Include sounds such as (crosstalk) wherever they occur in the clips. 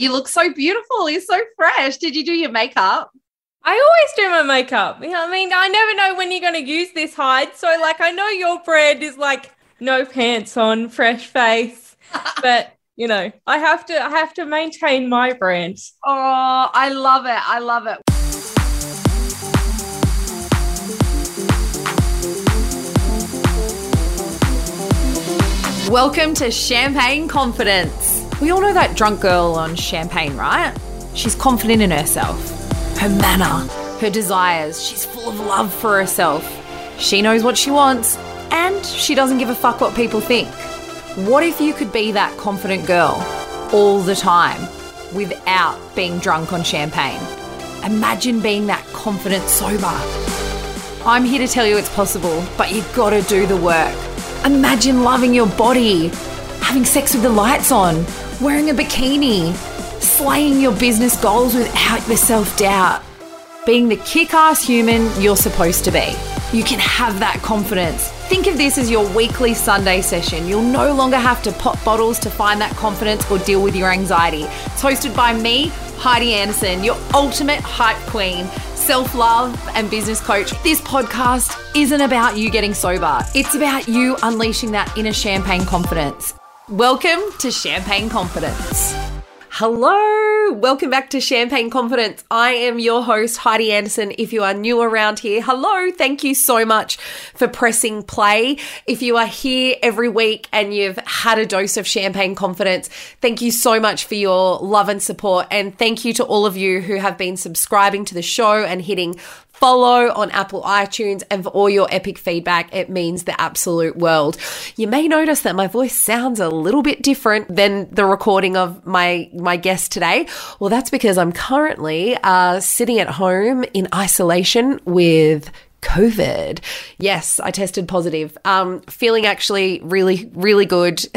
You look so beautiful. You're so fresh. Did you do your makeup? I always do my makeup. You know, I mean, I never know when you're going to use this hide. So, like, I know your brand is like no pants on, fresh face, (laughs) but you know, I have to, I have to maintain my brand. Oh, I love it. I love it. Welcome to Champagne Confidence. We all know that drunk girl on champagne, right? She's confident in herself, her manner, her desires. She's full of love for herself. She knows what she wants, and she doesn't give a fuck what people think. What if you could be that confident girl all the time without being drunk on champagne? Imagine being that confident sober. I'm here to tell you it's possible, but you've got to do the work. Imagine loving your body, having sex with the lights on, wearing a bikini, slaying your business goals without the self doubt, being the kick ass human you're supposed to be. You can have that confidence. Think of this as your weekly Sunday session. You'll no longer have to pop bottles to find that confidence or deal with your anxiety. It's hosted by me, Heidi Anderson, your ultimate hype queen, self love, and business coach. This podcast isn't about you getting sober, it's about you unleashing that inner champagne confidence. Welcome to Champagne Confidence. Hello, welcome back to Champagne Confidence. I am your host, Heidi Anderson. If you are new around here, hello, thank you so much for pressing play. If you are here every week and you've had a dose of Champagne Confidence, thank you so much for your love and support. And thank you to all of you who have been subscribing to the show and hitting follow on Apple iTunes and for all your epic feedback. It means the absolute world. You may notice that my voice sounds a little bit different than the recording of my, my guest today. Well, that's because I'm currently uh, sitting at home in isolation with COVID. Yes, I tested positive. Um, feeling actually really, really good. (laughs)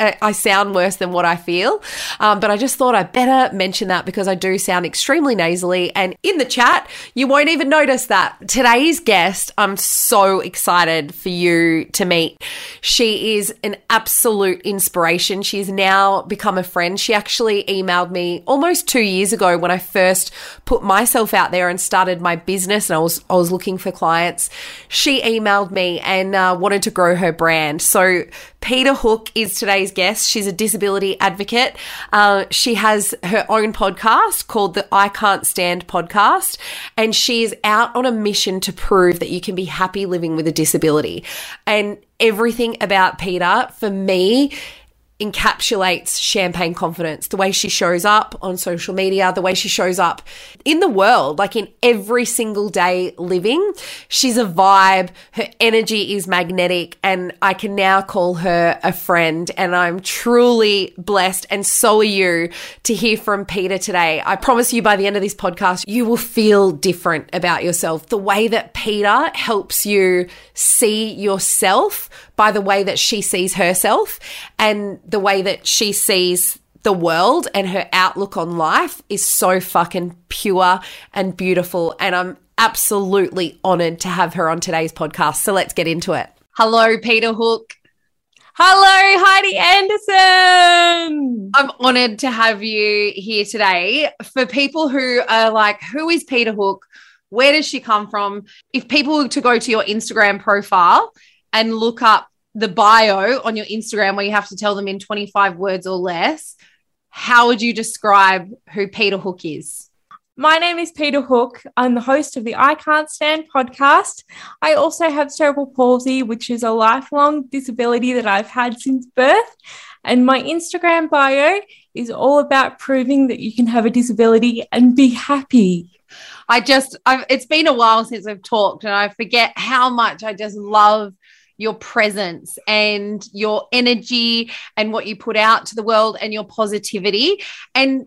I sound worse than what I feel, um, but I just thought I better mention that because I do sound extremely nasally. And in the chat, you won't even notice that. Today's guest, I'm so excited for you to meet. She is an absolute inspiration. She's now become a friend. She actually emailed me almost two years ago when I first put myself out there and started my business, and I was I was looking for clients, she emailed me and uh, wanted to grow her brand. So Peta Hooke is today's guest. She's a disability advocate. Uh, she has her own podcast called the I Can't Stand podcast, and she is out on a mission to prove that you can be happy living with a disability. And everything about Peta for me, encapsulates champagne confidence the way she shows up on social media the way she shows up in the world like in every single day living. She's a vibe. Her energy is magnetic and i can now call her a friend and i'm truly blessed and so are you to hear from peta today. I promise you by the end of this podcast you will feel different about yourself. The way that peta helps you see yourself by the way that she sees herself and the way that she sees the world and her outlook on life is so fucking pure and beautiful. And I'm absolutely honored to have her on today's podcast. So let's get into it. Hello, Peta Hooke. Hello, Heidi Anderson. I'm honored to have you here today. For people who are like, who is Peta Hooke? Where does she come from? If people were to go to your Instagram profile and look up the bio on your Instagram where you have to tell them in 25 words or less, how would you describe who Peta Hooke is? My name is Peta Hooke. I'm the host of the I Can't Stand podcast. I also have cerebral palsy, which is a lifelong disability that I've had since birth. And my Instagram bio is all about proving that you can have a disability and be happy. I just, I've, it's been a while since I've talked, and I forget how much I just love your presence and your energy and what you put out to the world and your positivity. And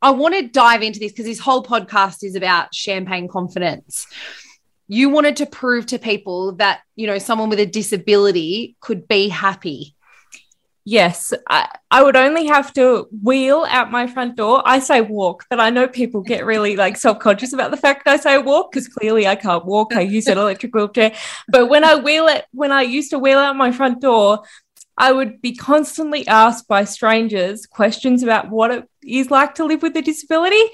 I want to dive into this because this whole podcast is about champagne confidence. You wanted to prove to people that, you know, someone with a disability could be happy Yes, I, I would only have to wheel out my front door. I say walk, but I know people get really like self conscious about the fact I say walk because clearly I can't walk. I use an (laughs) electric wheelchair. But when I wheel it, when I used to wheel out my front door, I would be constantly asked by strangers questions about what it is like to live with a disability.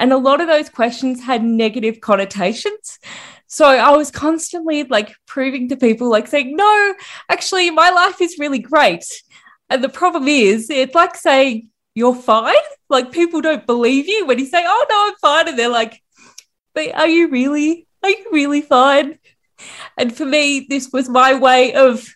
And a lot of those questions had negative connotations. So I was constantly like proving to people, like saying, no, actually, my life is really great. And the problem is, it's like saying, you're fine. Like people don't believe you when you say, oh, no, I'm fine. And they're like, but are you really? Are you really fine? And for me, this was my way of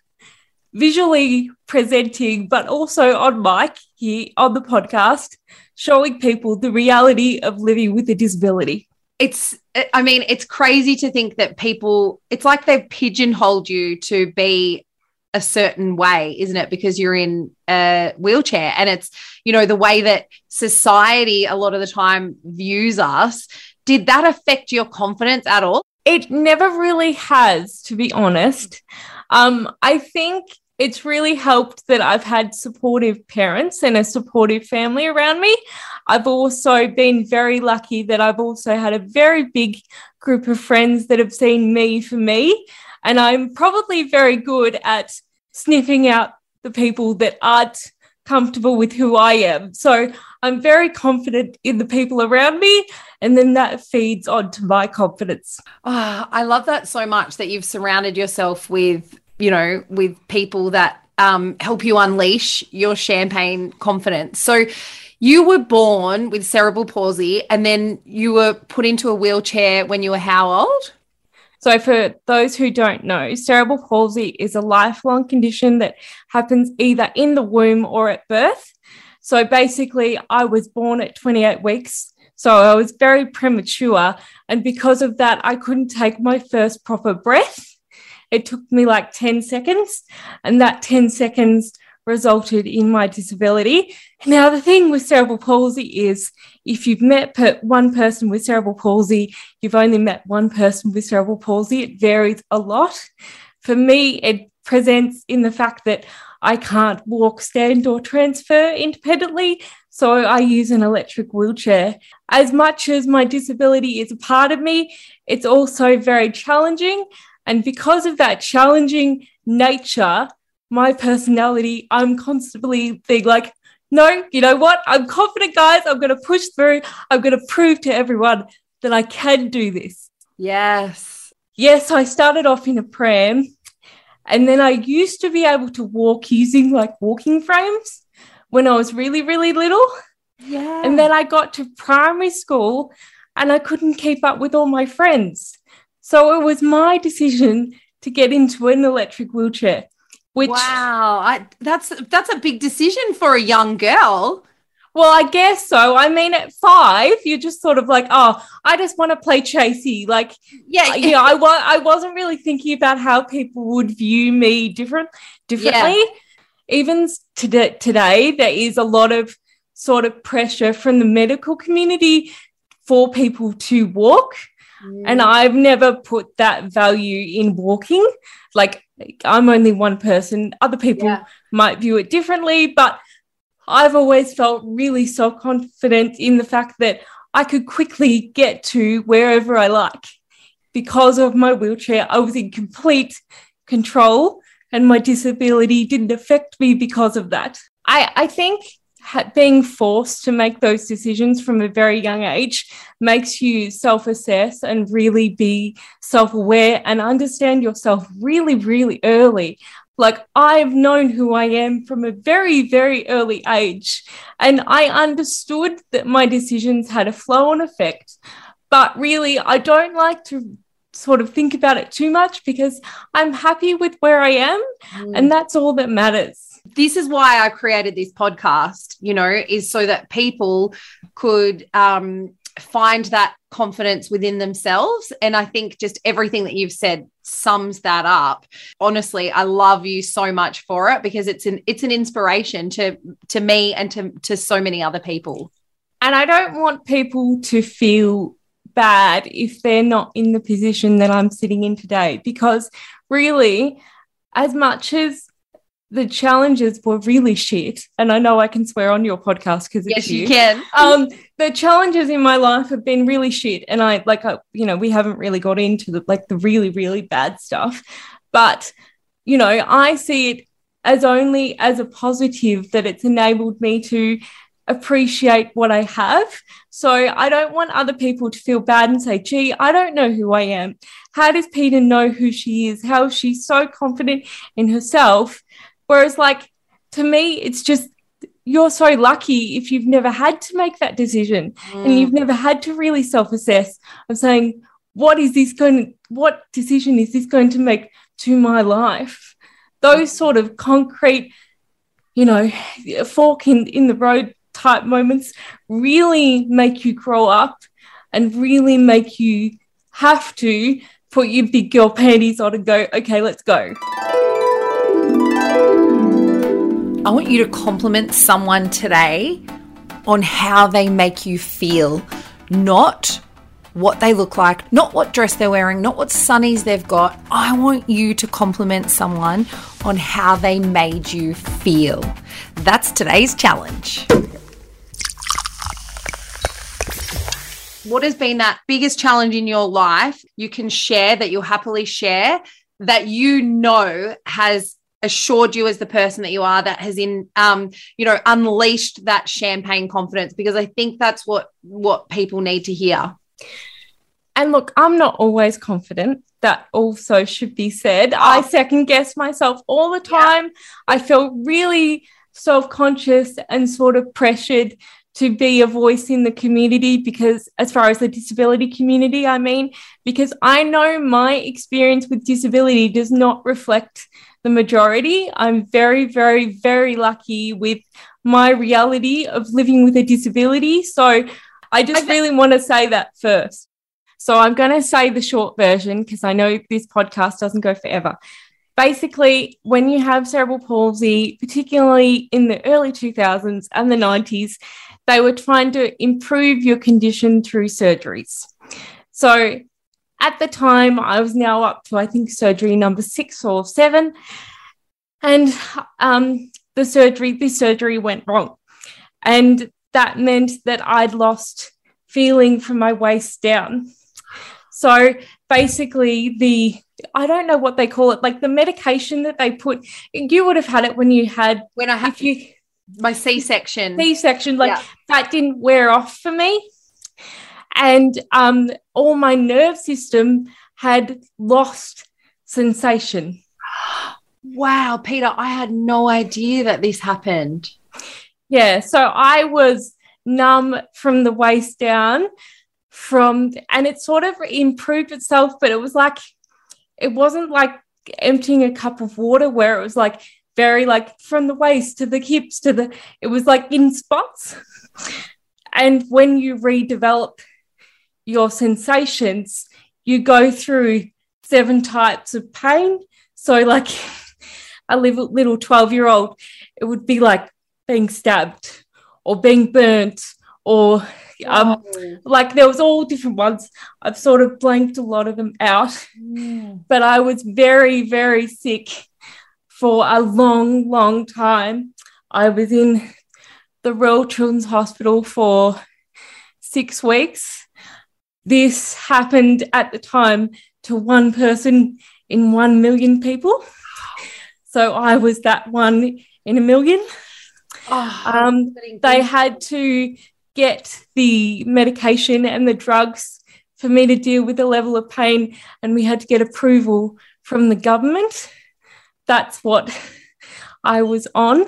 visually presenting, but also on mic here on the podcast, showing people the reality of living with a disability. It's, I mean, it's crazy to think that people, it's like they've pigeonholed you to be a certain way, isn't it? Because you're in a wheelchair and it's, you know, the way that society a lot of the time views us. Did that affect your confidence at all? It never really has, to be honest. Um, I think it's really helped that I've had supportive parents and a supportive family around me. I've also been very lucky that I've also had a very big group of friends that have seen me for me. And I'm probably very good at sniffing out the people that aren't comfortable with who I am. So I'm very confident in the people around me. And then that feeds onto my confidence. Oh, I love that so much that you've surrounded yourself with you know, with people that um, help you unleash your champagne confidence. So you were born with cerebral palsy and then you were put into a wheelchair when you were how old? So, for those who don't know, cerebral palsy is a lifelong condition that happens either in the womb or at birth. So, basically, I was born at 28 weeks. So, I was very premature. And because of that, I couldn't take my first proper breath. It took me like 10 seconds, and that 10 seconds resulted in my disability. Now, the thing with cerebral palsy is if you've met per- one person with cerebral palsy, you've only met one person with cerebral palsy. It varies a lot. For me, it presents in the fact that I can't walk, stand, or transfer independently. So I use an electric wheelchair. As much as my disability is a part of me, it's also very challenging. And because of that challenging nature, my personality, I'm constantly being like, no, you know what? I'm confident, guys. I'm going to push through. I'm going to prove to everyone that I can do this. Yes. Yes, I started off in a pram and then I used to be able to walk using like walking frames when I was really, really little. Yeah. And then I got to primary school and I couldn't keep up with all my friends. So it was my decision to get into an electric wheelchair. Which wow, I, that's that's a big decision for a young girl. Well, I guess so. I mean, at five, you're just sort of like, oh, I just want to play chasey. Like, yeah, uh, yeah. I was I wasn't really thinking about how people would view me different differently. Yeah. Even today, today, there is a lot of sort of pressure from the medical community for people to walk and mm. I've never put that value in walking. Like, I'm only one person. Other people yeah. might view it differently, but I've always felt really self confident in the fact that I could quickly get to wherever I like. Because of my wheelchair, I was in complete control, and my disability didn't affect me because of that. I, I think being forced to make those decisions from a very young age makes you self assess and really be self aware and understand yourself really, really early. Like, I've known who I am from a very, very early age, and I understood that my decisions had a flow on effect. But really, I don't like to sort of think about it too much because I'm happy with where I am, mm. and that's all that matters this is why I created this podcast, you know, is so that people could um, find that confidence within themselves. And I think just everything that you've said sums that up. Honestly, I love you so much for it because it's an it's an inspiration to to me and to to so many other people. And I don't want people to feel bad if they're not in the position that I'm sitting in today because really as much as the challenges were really shit. And I know I can swear on your podcast because yes, you. you can. (laughs) Um, the challenges in my life have been really shit, and I like, I, you know, we haven't really got into the like the really really bad stuff, but you know, I see it as only as a positive that it's enabled me to appreciate what I have. So I don't want other people to feel bad and say, gee, I don't know who I am. How does Peta know who she is? How is she so confident in herself? Whereas, like, to me, it's just you're so lucky if you've never had to make that decision mm. and you've never had to really self assess of saying, what is this going what decision is this going to make to my life? Those sort of concrete, you know, fork in, in the road type moments really make you grow up and really make you have to put your big girl panties on and go, okay, let's go. I want you to compliment someone today on how they make you feel, not what they look like, not what dress they're wearing, not what sunnies they've got. I want you to compliment someone on how they made you feel. That's today's challenge. What has been that biggest challenge in your life you can share that you'll happily share that you know has assured you as the person that you are that has in um you know unleashed that champagne confidence because i think that's what what people need to hear and look i'm not always confident that also should be said oh. i second guess myself all the time yeah. i feel really self-conscious and sort of pressured to be a voice in the community because as far as the disability community i mean because i know my experience with disability does not reflect the majority. I'm very, very, very lucky with my reality of living with a disability. So I just really want to say that first. So I'm going to say the short version because I know this podcast doesn't go forever. Basically, when you have cerebral palsy, particularly in the early 2000s and the 90s, they were trying to improve your condition through surgeries. So at the time, I was now up to, I think, surgery number six or seven. And um, the surgery, this surgery went wrong. And that meant that I'd lost feeling from my waist down. So basically, the I don't know what they call it, like the medication that they put. You would have had it when you had when I had you my C section. C section, like yeah. that didn't wear off for me and um, all my nerve system had lost sensation. (gasps) Wow, peta I had no idea that this happened. Yeah, so I was numb from the waist down from and it sort of improved itself but it was like it wasn't like emptying a cup of water where it was like very like from the waist to the hips to the it was like in spots and when you redevelop your sensations, you go through seven types of pain. So, like (laughs) a little 12 year old, it would be like being stabbed or being burnt or um, oh. like there was all different ones. I've sort of blanked a lot of them out, mm. but I was very, very sick for a long, long time. I was in the Royal Children's Hospital for six weeks this happened at the time to one person in one million people. So I was that one in a million. Oh, um, they had to get the medication and the drugs for me to deal with the level of pain, and we had to get approval from the government. That's what (laughs) I was on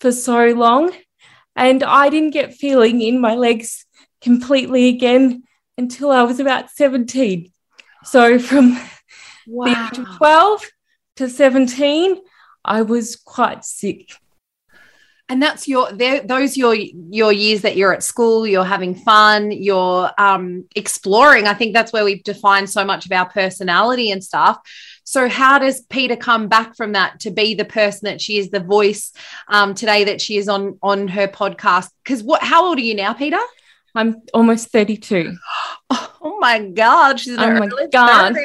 for so long. And I didn't get feeling in my legs completely again until I was about 17. So from wow. the age of 12 to 17, I was quite sick. And that's your those your your years that you're at school, you're having fun, you're um, exploring. I think that's where we've defined so much of our personality and stuff. So, how does Peta come back from that to be the person that she is, the voice um, today that she is on on her podcast? Because what? How old are you now, Peta? I'm almost 32. (gasps) Oh my God. She's oh my God.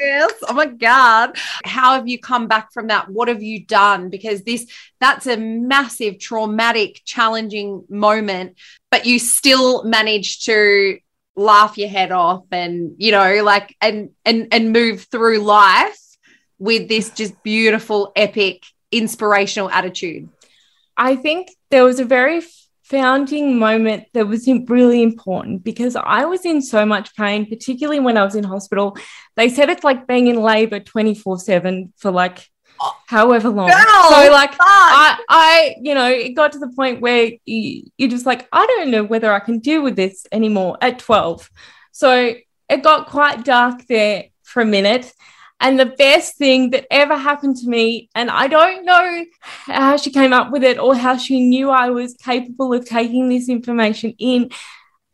Oh my God. How have you come back from that? What have you done? Because this, that's a massive, traumatic, challenging moment, but you still managed to laugh your head off and, you know, like, and, and, and move through life with this just beautiful, epic, inspirational attitude. I think there was a very founding moment that was really important because I was in so much pain, particularly when I was in hospital. They said it's like being in labor 24 7 for like however long. Girl, so like I, I, you know, it got to the point where you, you're just like, I don't know whether I can deal with this anymore at 12. So it got quite dark there for a minute. And the best thing that ever happened to me, and I don't know how she came up with it or how she knew I was capable of taking this information in.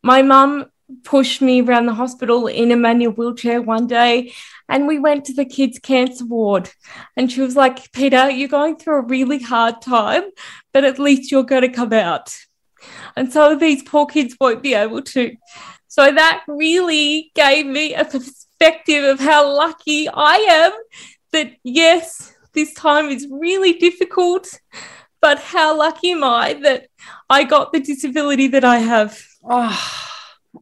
My mum pushed me around the hospital in a manual wheelchair one day and we went to the kids cancer ward. And she was like peta you're going through a really hard time but at least you're going to come out. And so these poor kids won't be able to. So that really gave me a perspective of how lucky i am that yes this time is really difficult but how lucky am i that i got the disability that i have oh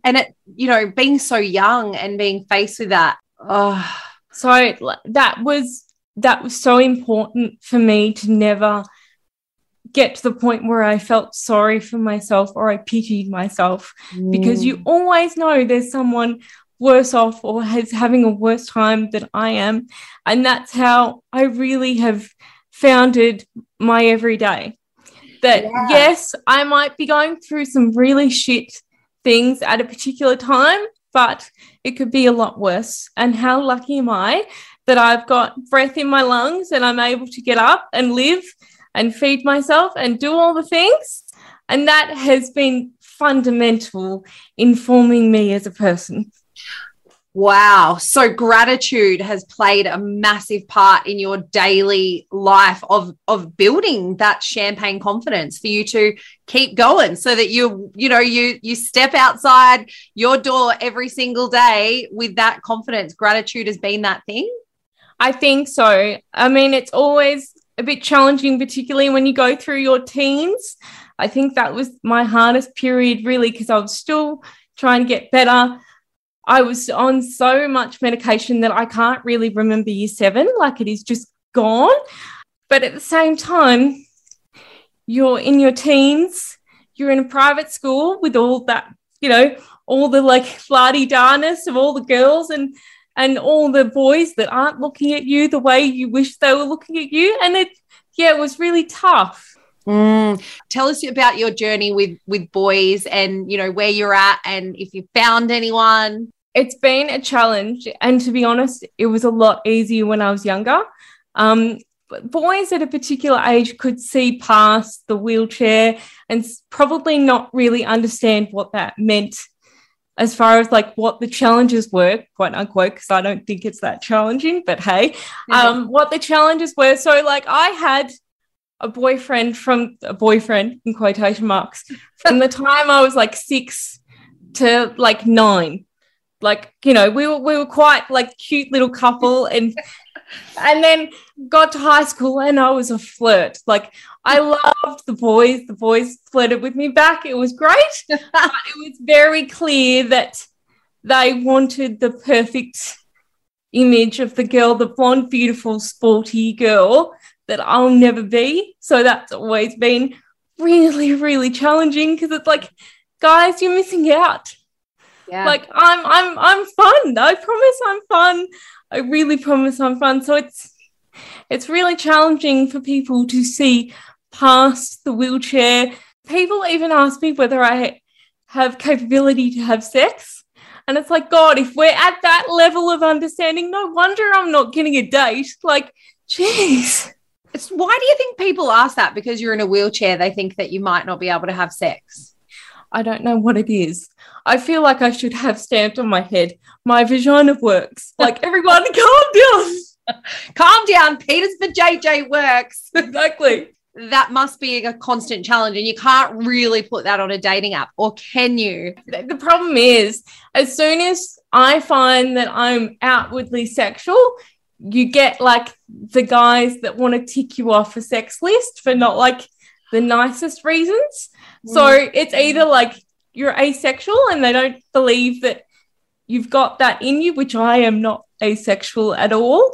and it you know being so young and being faced with that oh. so that was that was so important for me to never get to the point where I felt sorry for myself or I pitied myself mm. because you always know there's someone worse off or has having a worse time than I am. And that's how I really have founded my everyday. That yeah. yes, I might be going through some really shit things at a particular time, but it could be a lot worse. And how lucky am I that I've got breath in my lungs and I'm able to get up and live and feed myself and do all the things? And that has been fundamental in forming me as a person. Wow. So gratitude has played a massive part in your daily life of of building that champagne confidence for you to keep going so that you you know you you step outside your door every single day with that confidence. Gratitude has been that thing. I think so. I mean, it's always a bit challenging particularly when you go through your teens. I think that was my hardest period really because I was still trying to get better I was on so much medication that I can't really remember year seven, like it is just gone. But at the same time, you're in your teens, you're in a private school with all that, you know, all the like flardy darness of all the girls and and all the boys that aren't looking at you the way you wish they were looking at you. And it yeah, it was really tough. Mm. Tell us about your journey with with boys and you know where you're at and if you found anyone it's been a challenge. And to be honest, it was a lot easier when I was younger. Um, boys at a particular age could see past the wheelchair and probably not really understand what that meant as far as like what the challenges were, quote unquote, because I don't think it's that challenging, but hey, um, what the challenges were. So, like, I had a boyfriend from a boyfriend in quotation marks from the time I was like six to like nine like you know we were we were quite like cute little couple and (laughs) and then got to high school and I was a flirt. Like I loved the boys. The boys flirted with me back. It was great (laughs) but it was very clear that they wanted the perfect image of the girl the blonde beautiful sporty girl that I'll never be. So that's always been really really challenging because it's like guys you're missing out yeah. Like I'm I'm I'm fun. I promise I'm fun. I really promise I'm fun. So it's it's really challenging for people to see past the wheelchair. People even ask me whether I have capability to have sex. And it's like, God, if we're at that level of understanding, no wonder I'm not getting a date. Like, jeez. It's, why do you think people ask that? Because you're in a wheelchair, they think that you might not be able to have sex. I don't know what it is. I feel like I should have stamped on my head, my vagina works. Like, everyone, (laughs) calm down. (laughs) calm down. Peta's JJ works. (laughs) Exactly. that must be a constant challenge, and you can't really put that on a dating app, or can you? The problem is, as soon as I find that I'm outwardly sexual, you get like the guys that want to tick you off a sex list for not like the nicest reasons. So mm. it's either like you're asexual and they don't believe that you've got that in you, which I am not asexual at all,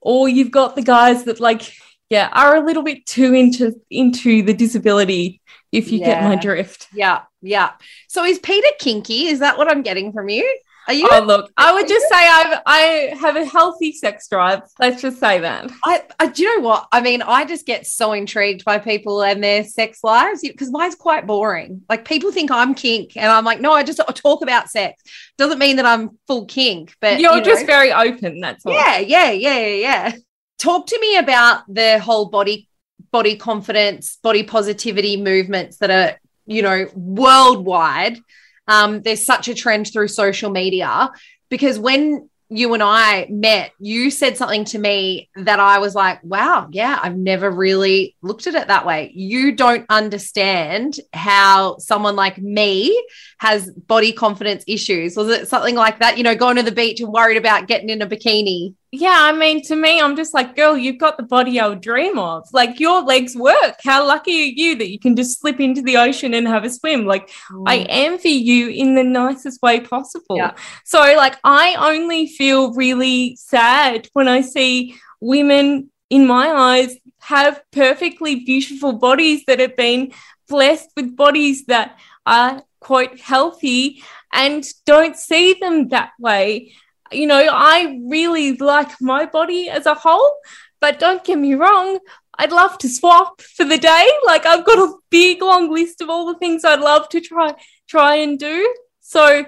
or you've got the guys that like yeah are a little bit too into into the disability if you get my drift. Yeah, yeah. So is Peta kinky? Is that what I'm getting from you? Are you? Oh, look, I would just say I've, I have a healthy sex drive. Let's just say that. I, I do you know what? I mean, I just get so intrigued by people and their sex lives because mine's quite boring. Like people think I'm kink, and I'm like, no, I just talk about sex. Doesn't mean that I'm full kink, but You're you know. just very open. That's all. yeah, yeah, yeah, yeah, yeah. Talk to me about the whole body body confidence, body positivity movements that are, you know, worldwide. Um, there's such a trend through social media because when you and I met, you said something to me that I was like, wow, yeah, I've never really looked at it that way. You don't understand how someone like me has body confidence issues. Was it something like that? You know, going to the beach and worried about getting in a bikini? Yeah, I mean, to me, I'm just like, girl, you've got the body I would dream of. Like, your legs work. How lucky are you that you can just slip into the ocean and have a swim? Like, I mm. envy you in the nicest way possible. Yeah. So, like, I only feel really sad when I see women, in my eyes, have perfectly beautiful bodies that have been blessed with bodies that are quite healthy and don't see them that way. You know, I really like my body as a whole, but don't get me wrong, I'd love to swap for the day. Like I've got a big long list of all the things I'd love to try try and do. So,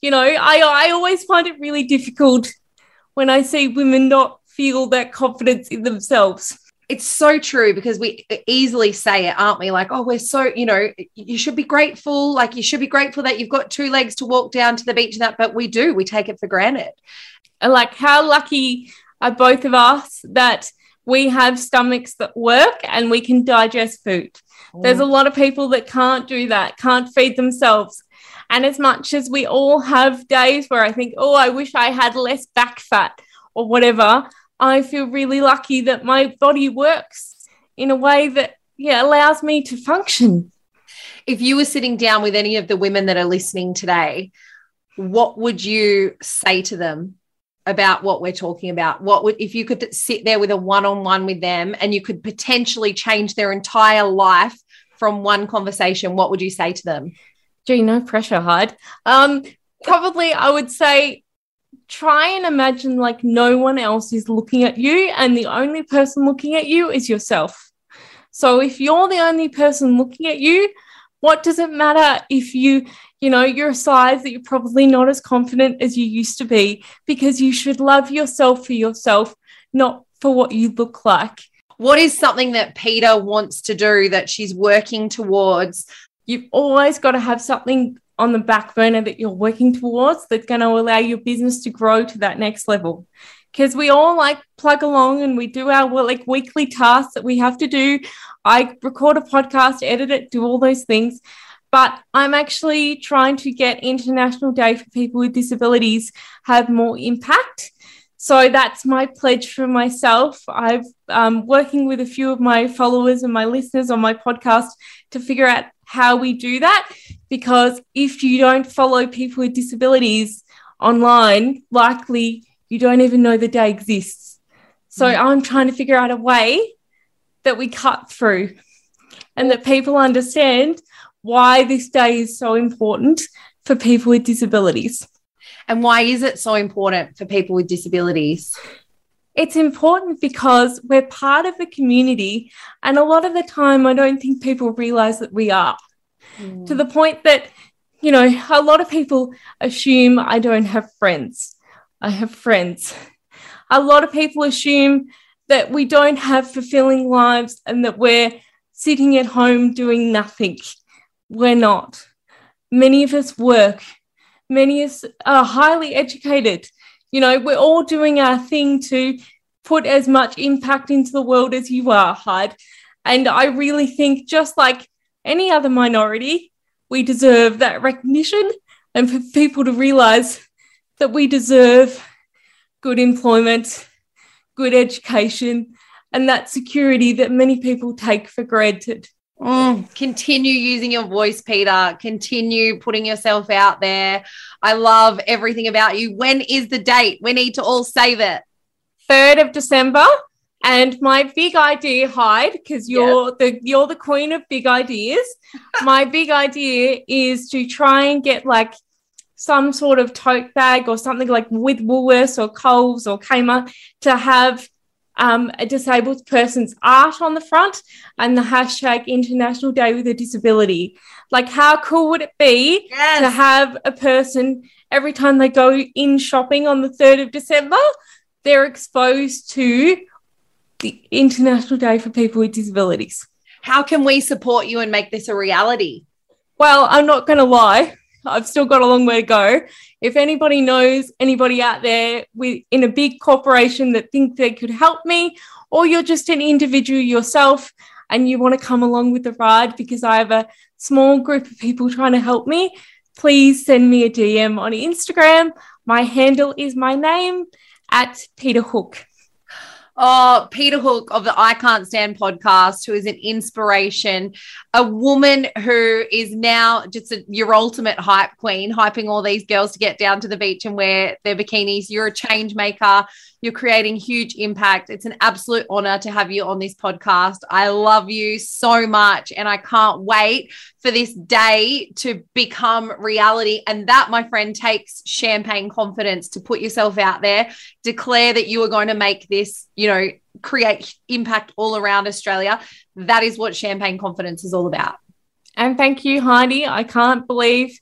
you know, I I always find it really difficult when I see women not feel that confidence in themselves. It's so true because we easily say it, aren't we? Like, oh, we're so, you know, you should be grateful. Like, you should be grateful that you've got two legs to walk down to the beach and that, but we do, we take it for granted. And like how lucky are both of us that we have stomachs that work and we can digest food. Mm. There's a lot of people that can't do that, can't feed themselves. And as much as we all have days where I think, oh, I wish I had less back fat or whatever, I feel really lucky that my body works in a way that yeah allows me to function. if you were sitting down with any of the women that are listening today, what would you say to them about what we're talking about? What would, if you could sit there with a one on one with them and you could potentially change their entire life from one conversation, what would you say to them? Gee, no pressure, Hyde. Um, probably I would say try and imagine like no one else is looking at you and the only person looking at you is yourself. So if you're the only person looking at you, what does it matter if you, you know, you're a size that you're probably not as confident as you used to be because you should love yourself for yourself, not for what you look like. What is something that Peta wants to do that she's working towards? You've always got to have something on the back burner that you're working towards that's going to allow your business to grow to that next level. Because we all like plug along and we do our like weekly tasks that we have to do. I record a podcast, edit it, do all those things. But I'm actually trying to get International Day for People with Disabilities have more impact. So that's my pledge for myself. I've um, working with a few of my followers and my listeners on my podcast to figure out how we do that. Because if you don't follow people with disabilities online, likely you don't even know the day exists. So I'm trying to figure out a way that we cut through and that people understand why this day is so important for people with disabilities. And why is it so important for people with disabilities? It's important because we're part of a community, and a lot of the time, I don't think people realize that we are hmm. to the point that, you know, a lot of people assume I don't have friends. I have friends. A lot of people assume that we don't have fulfilling lives and that we're sitting at home doing nothing. We're not. Many of us work. Many are highly educated. You know, we're all doing our thing to put as much impact into the world as you are, Hyde. And I really think, just like any other minority, we deserve that recognition and for people to realize that we deserve good employment, good education, and that security that many people take for granted. Mm, continue using your voice, Peta. Continue putting yourself out there. I love everything about you. When is the date? We need to all save it. 3rd of December And my big idea, Hyde, because you're the you're the queen of big ideas. (laughs) my big idea is to try and get like some sort of tote bag or something like with Woolworths or Coles or Kmart to have um, a disabled person's art on the front and the hashtag International Day with a Disability. Like, how cool would it be Yes. to have a person every time they go in shopping on the 3rd of December, they're exposed to the International Day for People with Disabilities? How can we support you and make this a reality? Well, I'm not going to lie. I've still got a long way to go. If anybody knows anybody out there with in a big corporation that think they could help me, or you're just an individual yourself and you want to come along with the ride because I have a small group of people trying to help me, please send me a DM on Instagram. My handle is my name at Peta Hooke. Oh, Peta Hooke of the I Can't Stand podcast, who is an inspiration, a woman who is now just a, your ultimate hype queen, hyping all these girls to get down to the beach and wear their bikinis. You're a change maker. You're creating huge impact. It's an absolute honor to have you on this podcast. I love you so much, and I can't wait for this day to become reality. And that, my friend, takes champagne confidence to put yourself out there, declare that you are going to make this, you know, create impact all around Australia. That is what champagne confidence is all about. And thank you, Heidi. I can't believe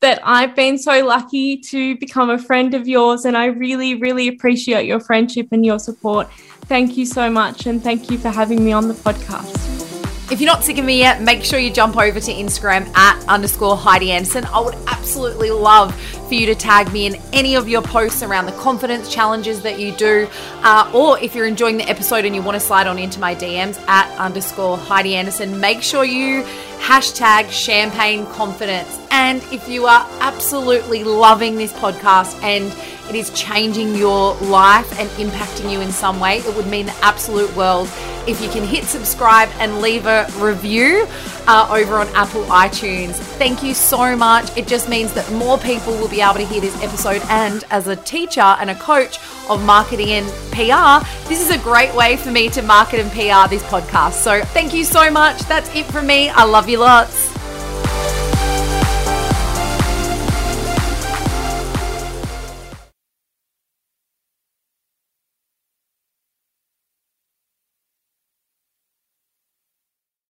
that I've been so lucky to become a friend of yours, and I really, really appreciate your friendship and your support. Thank you so much, and thank you for having me on the podcast. If you're not sick of me yet, make sure you jump over to Instagram at underscore Heidi Anderson. I would absolutely love for you to tag me in any of your posts around the confidence challenges that you do. Uh, or if you're enjoying the episode and you want to slide on into my DMs at underscore Heidi Anderson, make sure you hashtag champagne confidence. And if you are absolutely loving this podcast and it is changing your life and impacting you in some way, it would mean the absolute world if you can hit subscribe and leave a review uh, over on Apple iTunes. Thank you so much. It just means that more people will be able to hear this episode. And as a teacher and a coach of marketing and PR, this is a great way for me to market and PR this podcast. So thank you so much. That's it from me. I love you lots.